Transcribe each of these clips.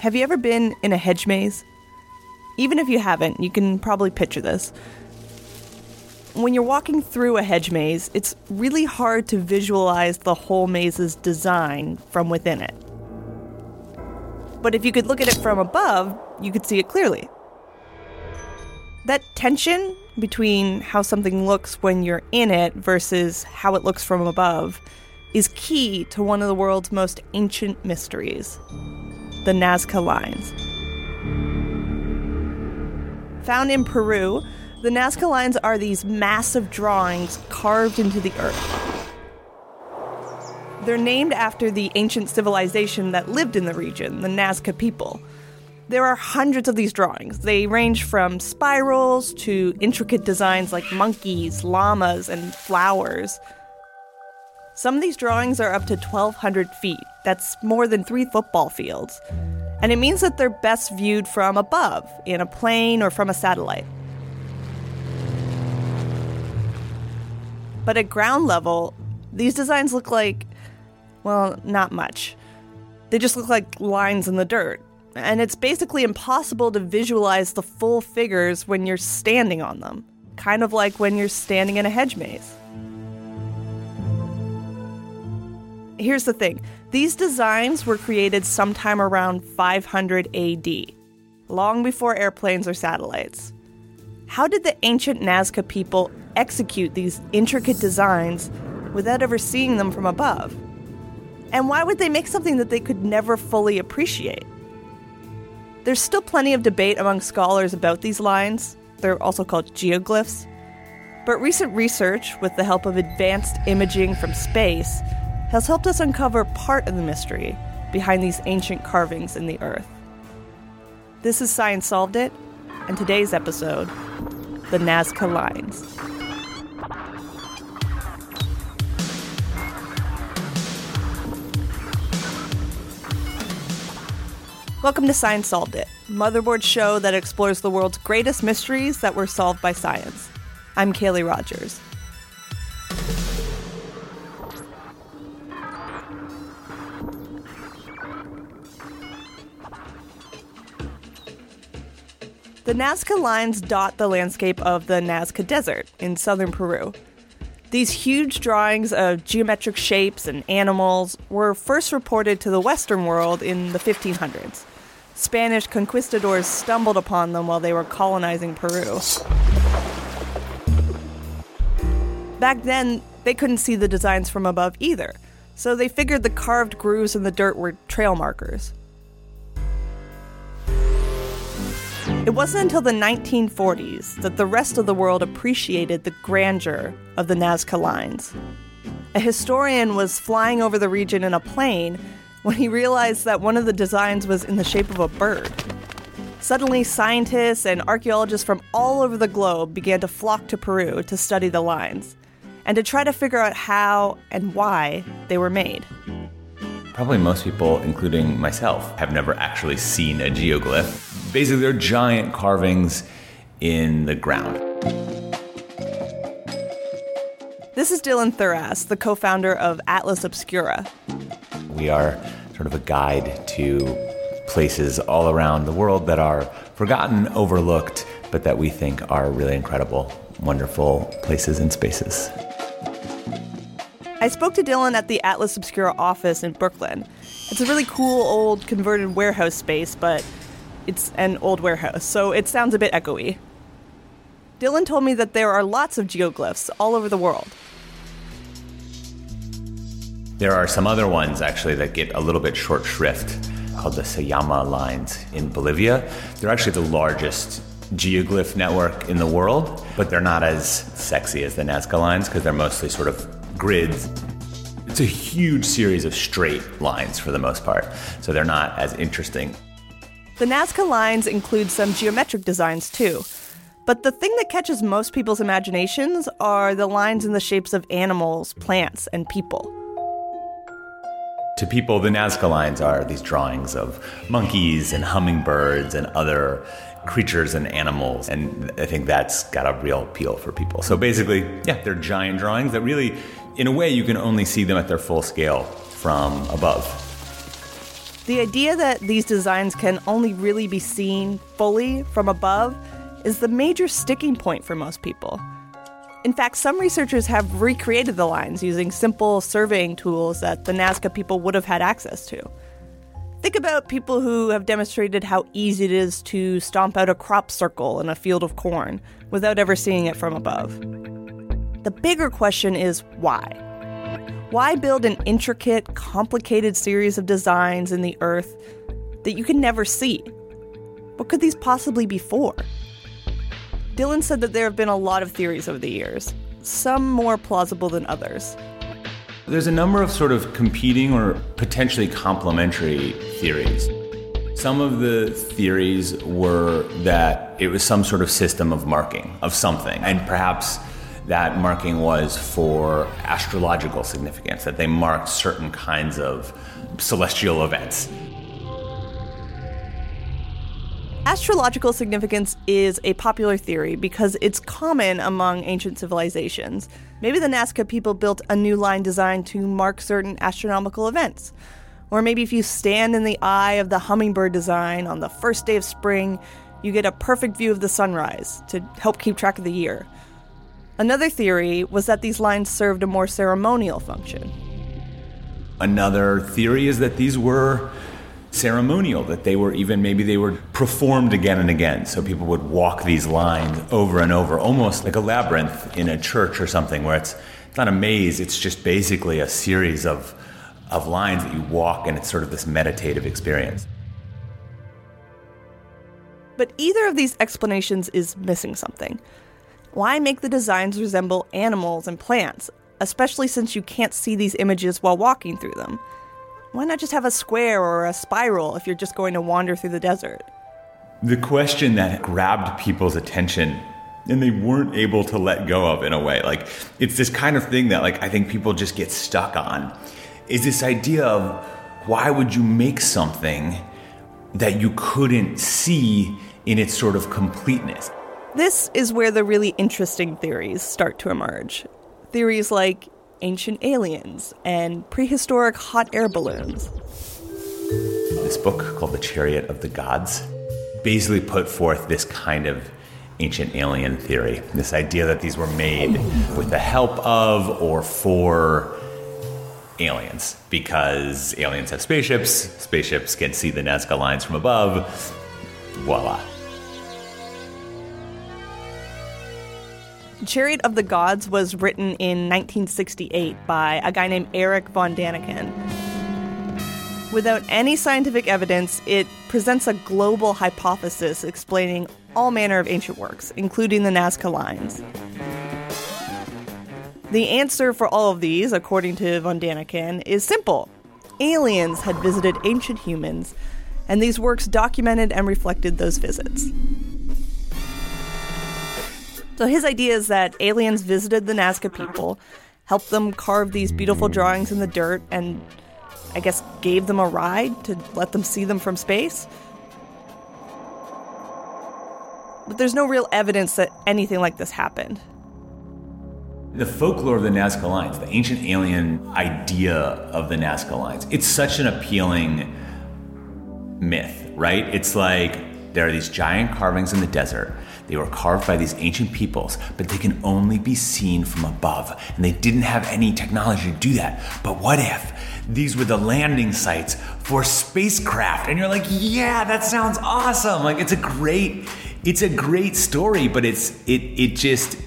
Have you ever been in a hedge maze? Even if you haven't, you can probably picture this. When you're walking through a hedge maze, it's really hard to visualize the whole maze's design from within it. But if you could look at it from above, you could see it clearly. That tension between how something looks when you're in it versus how it looks from above is key to one of the world's most ancient mysteries the Nazca Lines. Found in Peru, the Nazca Lines are these massive drawings carved into the earth. They're named after the ancient civilization that lived in the region, the Nazca people. There are hundreds of these drawings. They range from spirals to intricate designs like monkeys, llamas, and flowers. Some of these drawings are up to 1,200 feet. That's more than three football fields. And it means that they're best viewed from above, in a plane or from a satellite. But at ground level, these designs look like, well, not much. They just look like lines in the dirt. And it's basically impossible to visualize the full figures when you're standing on them, kind of like when you're standing in a hedge maze. Here's the thing these designs were created sometime around 500 AD, long before airplanes or satellites. How did the ancient Nazca people execute these intricate designs without ever seeing them from above? And why would they make something that they could never fully appreciate? There's still plenty of debate among scholars about these lines. They're also called geoglyphs. But recent research, with the help of advanced imaging from space, has helped us uncover part of the mystery behind these ancient carvings in the earth. This is Science Solved It, and today's episode The Nazca Lines. Welcome to Science Solved It, motherboard show that explores the world's greatest mysteries that were solved by science. I'm Kaylee Rogers. The Nazca lines dot the landscape of the Nazca Desert in southern Peru. These huge drawings of geometric shapes and animals were first reported to the Western world in the 1500s. Spanish conquistadors stumbled upon them while they were colonizing Peru. Back then, they couldn't see the designs from above either, so they figured the carved grooves in the dirt were trail markers. It wasn't until the 1940s that the rest of the world appreciated the grandeur of the Nazca Lines. A historian was flying over the region in a plane when he realized that one of the designs was in the shape of a bird. Suddenly, scientists and archaeologists from all over the globe began to flock to Peru to study the lines and to try to figure out how and why they were made. Probably most people, including myself, have never actually seen a geoglyph. Basically, they're giant carvings in the ground. This is Dylan Thuras, the co founder of Atlas Obscura. We are sort of a guide to places all around the world that are forgotten, overlooked, but that we think are really incredible, wonderful places and spaces. I spoke to Dylan at the Atlas Obscura office in Brooklyn. It's a really cool old converted warehouse space, but it's an old warehouse, so it sounds a bit echoey. Dylan told me that there are lots of geoglyphs all over the world. There are some other ones actually that get a little bit short shrift called the Sajama lines in Bolivia. They're actually the largest geoglyph network in the world, but they're not as sexy as the Nazca lines because they're mostly sort of grids. It's a huge series of straight lines for the most part, so they're not as interesting. The Nazca lines include some geometric designs too. But the thing that catches most people's imaginations are the lines in the shapes of animals, plants, and people. To people, the Nazca lines are these drawings of monkeys and hummingbirds and other creatures and animals. And I think that's got a real appeal for people. So basically, yeah, they're giant drawings that really, in a way, you can only see them at their full scale from above. The idea that these designs can only really be seen fully from above is the major sticking point for most people. In fact, some researchers have recreated the lines using simple surveying tools that the Nazca people would have had access to. Think about people who have demonstrated how easy it is to stomp out a crop circle in a field of corn without ever seeing it from above. The bigger question is why? Why build an intricate, complicated series of designs in the earth that you can never see? What could these possibly be for? Dylan said that there have been a lot of theories over the years, some more plausible than others. There's a number of sort of competing or potentially complementary theories. Some of the theories were that it was some sort of system of marking of something, and perhaps that marking was for astrological significance, that they marked certain kinds of celestial events. Astrological significance is a popular theory because it's common among ancient civilizations. Maybe the Nazca people built a new line designed to mark certain astronomical events. Or maybe if you stand in the eye of the hummingbird design on the first day of spring, you get a perfect view of the sunrise to help keep track of the year. Another theory was that these lines served a more ceremonial function. Another theory is that these were ceremonial that they were even maybe they were performed again and again. So people would walk these lines over and over almost like a labyrinth in a church or something where it's, it's not a maze it's just basically a series of of lines that you walk and it's sort of this meditative experience. But either of these explanations is missing something why make the designs resemble animals and plants especially since you can't see these images while walking through them why not just have a square or a spiral if you're just going to wander through the desert? The question that grabbed people's attention and they weren't able to let go of in a way. Like it's this kind of thing that like I think people just get stuck on is this idea of why would you make something that you couldn't see in its sort of completeness? This is where the really interesting theories start to emerge. Theories like ancient aliens, and prehistoric hot air balloons. This book called The Chariot of the Gods basically put forth this kind of ancient alien theory this idea that these were made with the help of or for aliens because aliens have spaceships, spaceships can see the Nazca lines from above. Voila. Chariot of the Gods was written in 1968 by a guy named Eric von Daniken. Without any scientific evidence, it presents a global hypothesis explaining all manner of ancient works, including the Nazca lines. The answer for all of these, according to von Daniken, is simple. Aliens had visited ancient humans, and these works documented and reflected those visits. So his idea is that aliens visited the Nazca people, helped them carve these beautiful drawings in the dirt, and I guess gave them a ride to let them see them from space. But there's no real evidence that anything like this happened. The folklore of the Nazca Lines, the ancient alien idea of the Nazca Lines, it's such an appealing myth, right? It's like there are these giant carvings in the desert They were carved by these ancient peoples, but they can only be seen from above. And they didn't have any technology to do that. But what if these were the landing sites for spacecraft? And you're like, yeah, that sounds awesome. Like it's a great, it's a great story, but it's it it just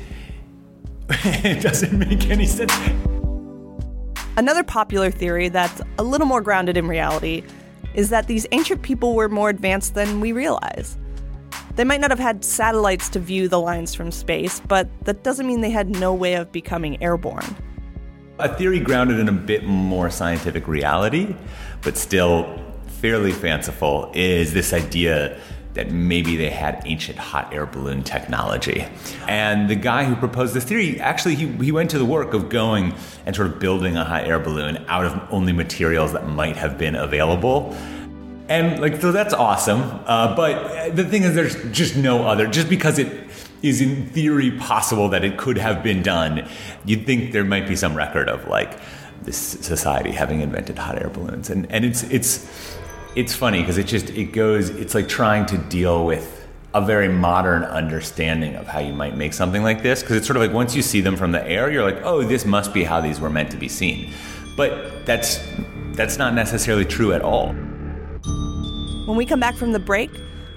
it doesn't make any sense. Another popular theory that's a little more grounded in reality is that these ancient people were more advanced than we realize. They might not have had satellites to view the lines from space, but that doesn't mean they had no way of becoming airborne. A theory grounded in a bit more scientific reality, but still fairly fanciful, is this idea that maybe they had ancient hot air balloon technology. And the guy who proposed this theory, actually, he, he went to the work of going and sort of building a hot air balloon out of only materials that might have been available. And like, so that's awesome. Uh, but the thing is, there's just no other, just because it is in theory possible that it could have been done, you'd think there might be some record of like this society having invented hot air balloons. And, and it's, it's, it's funny because it just it goes it's like trying to deal with a very modern understanding of how you might make something like this because it's sort of like once you see them from the air you're like oh this must be how these were meant to be seen but that's that's not necessarily true at all when we come back from the break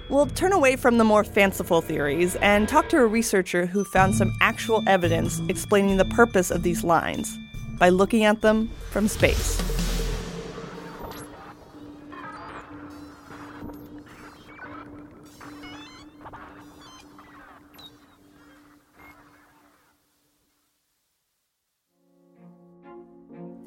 we'll turn away from the more fanciful theories and talk to a researcher who found some actual evidence explaining the purpose of these lines by looking at them from space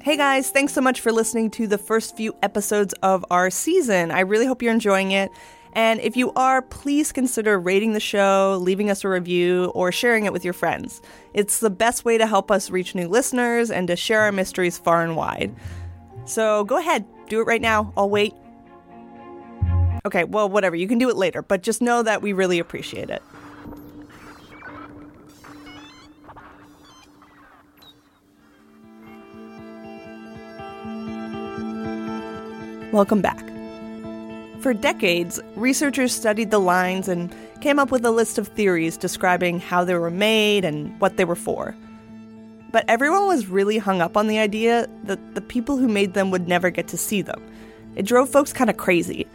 Hey guys, thanks so much for listening to the first few episodes of our season. I really hope you're enjoying it. And if you are, please consider rating the show, leaving us a review, or sharing it with your friends. It's the best way to help us reach new listeners and to share our mysteries far and wide. So go ahead, do it right now. I'll wait. Okay, well, whatever. You can do it later, but just know that we really appreciate it. Welcome back. For decades, researchers studied the lines and came up with a list of theories describing how they were made and what they were for. But everyone was really hung up on the idea that the people who made them would never get to see them. It drove folks kind of crazy.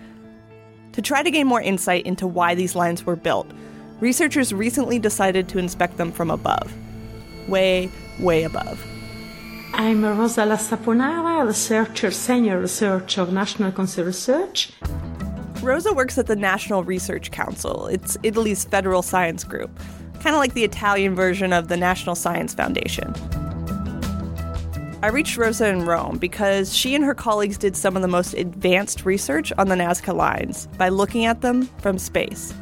To try to gain more insight into why these lines were built, researchers recently decided to inspect them from above. Way, way above. I'm Rosa Lasaponara, researcher, senior researcher of National Council Research. Rosa works at the National Research Council. It's Italy's federal science group, kind of like the Italian version of the National Science Foundation. I reached Rosa in Rome because she and her colleagues did some of the most advanced research on the Nazca lines by looking at them from space.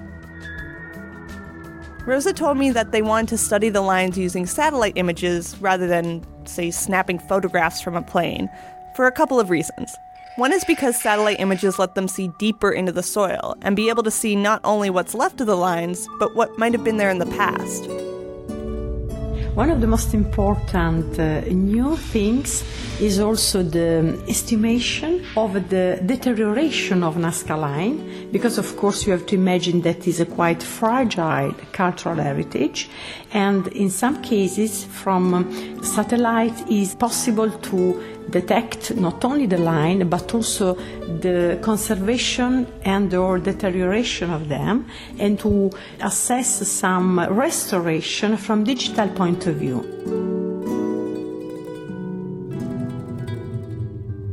Rosa told me that they wanted to study the lines using satellite images rather than, say, snapping photographs from a plane, for a couple of reasons. One is because satellite images let them see deeper into the soil and be able to see not only what's left of the lines, but what might have been there in the past. One of the most important uh, new things is also the estimation of the deterioration of Nazca line, because of course you have to imagine that is a quite fragile cultural heritage, and in some cases from satellite is possible to detect not only the line but also the conservation and or deterioration of them and to assess some restoration from digital point of view.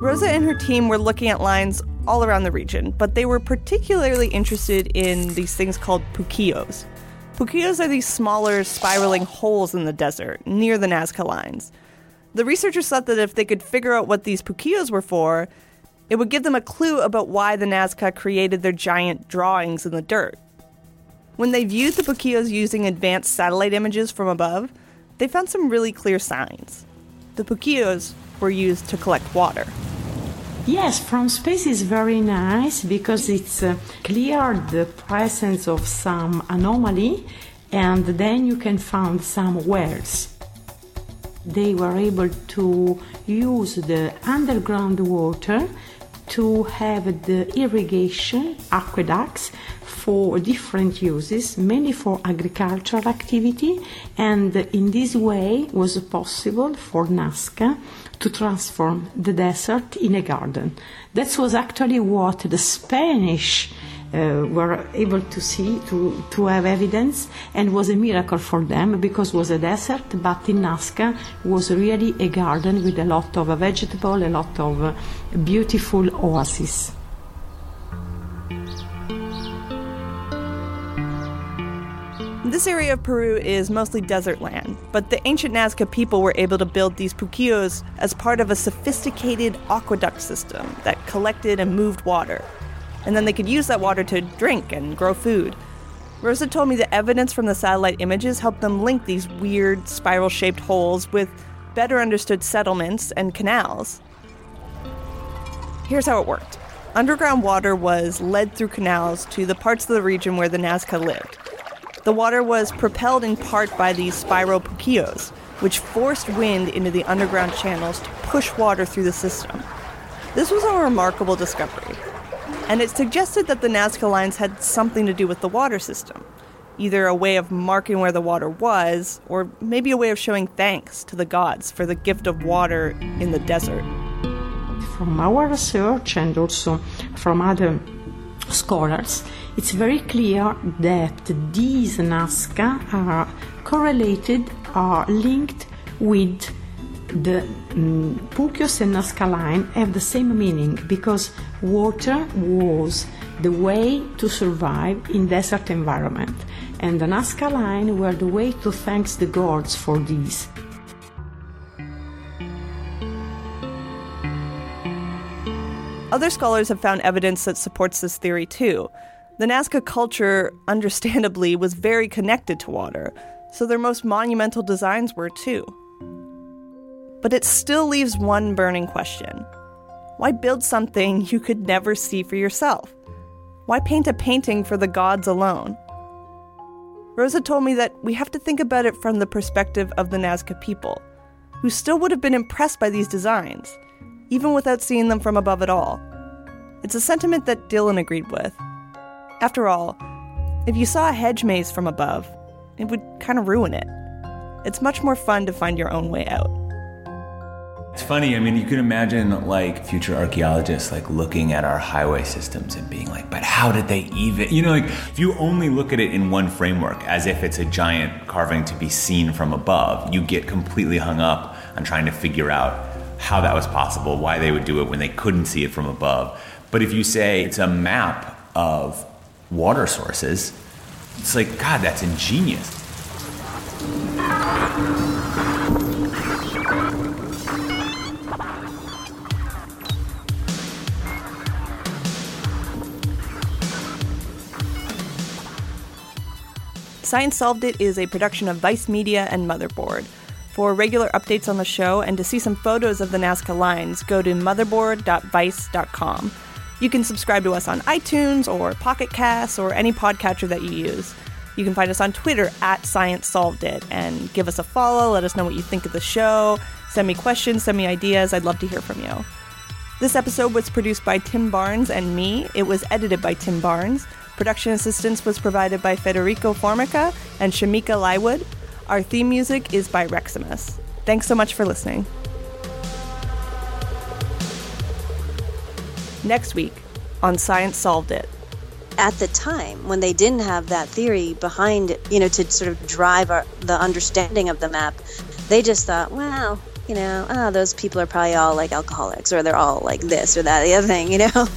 Rosa and her team were looking at lines all around the region, but they were particularly interested in these things called puquios. Puquios are these smaller, spiraling holes in the desert near the Nazca lines. The researchers thought that if they could figure out what these puquios were for, it would give them a clue about why the Nazca created their giant drawings in the dirt. When they viewed the puquios using advanced satellite images from above, they found some really clear signs. The puquios were used to collect water. Yes, from space is very nice because it's uh, clear the presence of some anomaly and then you can find some wells they were able to use the underground water to have the irrigation aqueducts for different uses, mainly for agricultural activity, and in this way was possible for Nazca to transform the desert in a garden. That was actually what the Spanish were able to see, to, to have evidence, and was a miracle for them because it was a desert, but in Nazca was really a garden with a lot of vegetable, a lot of uh, beautiful oases. This area of Peru is mostly desert land, but the ancient Nazca people were able to build these puquios as part of a sophisticated aqueduct system that collected and moved water. And then they could use that water to drink and grow food. Rosa told me the evidence from the satellite images helped them link these weird spiral shaped holes with better understood settlements and canals. Here's how it worked underground water was led through canals to the parts of the region where the Nazca lived. The water was propelled in part by these spiral puquios, which forced wind into the underground channels to push water through the system. This was a remarkable discovery, and it suggested that the Nazca lines had something to do with the water system, either a way of marking where the water was, or maybe a way of showing thanks to the gods for the gift of water in the desert. From our research and also from other scholars, it's very clear that these Nazca are correlated, are linked with the um, and Nazca have the same meaning because water was the way to survive in desert environment and the Nazca line were the way to thanks the gods for this. Other scholars have found evidence that supports this theory too. The Nazca culture, understandably, was very connected to water, so their most monumental designs were too. But it still leaves one burning question Why build something you could never see for yourself? Why paint a painting for the gods alone? Rosa told me that we have to think about it from the perspective of the Nazca people, who still would have been impressed by these designs, even without seeing them from above at all. It's a sentiment that Dylan agreed with. After all, if you saw a hedge maze from above, it would kind of ruin it. It's much more fun to find your own way out. It's funny. I mean, you can imagine like future archaeologists like looking at our highway systems and being like, "But how did they even?" You know, like if you only look at it in one framework, as if it's a giant carving to be seen from above, you get completely hung up on trying to figure out how that was possible, why they would do it when they couldn't see it from above. But if you say it's a map of water sources, it's like, God, that's ingenious. Science Solved It is a production of Vice Media and Motherboard. For regular updates on the show and to see some photos of the Nazca lines, go to motherboard.vice.com. You can subscribe to us on iTunes or Pocket Casts or any podcatcher that you use. You can find us on Twitter at Science Solved It and give us a follow. Let us know what you think of the show. Send me questions, send me ideas. I'd love to hear from you. This episode was produced by Tim Barnes and me. It was edited by Tim Barnes. Production assistance was provided by Federico Formica and Shamika Lywood. Our theme music is by Reximus. Thanks so much for listening. Next week on Science Solved It. At the time, when they didn't have that theory behind, it, you know, to sort of drive our, the understanding of the map, they just thought, well, you know, oh, those people are probably all like alcoholics, or they're all like this or that, the other thing, you know.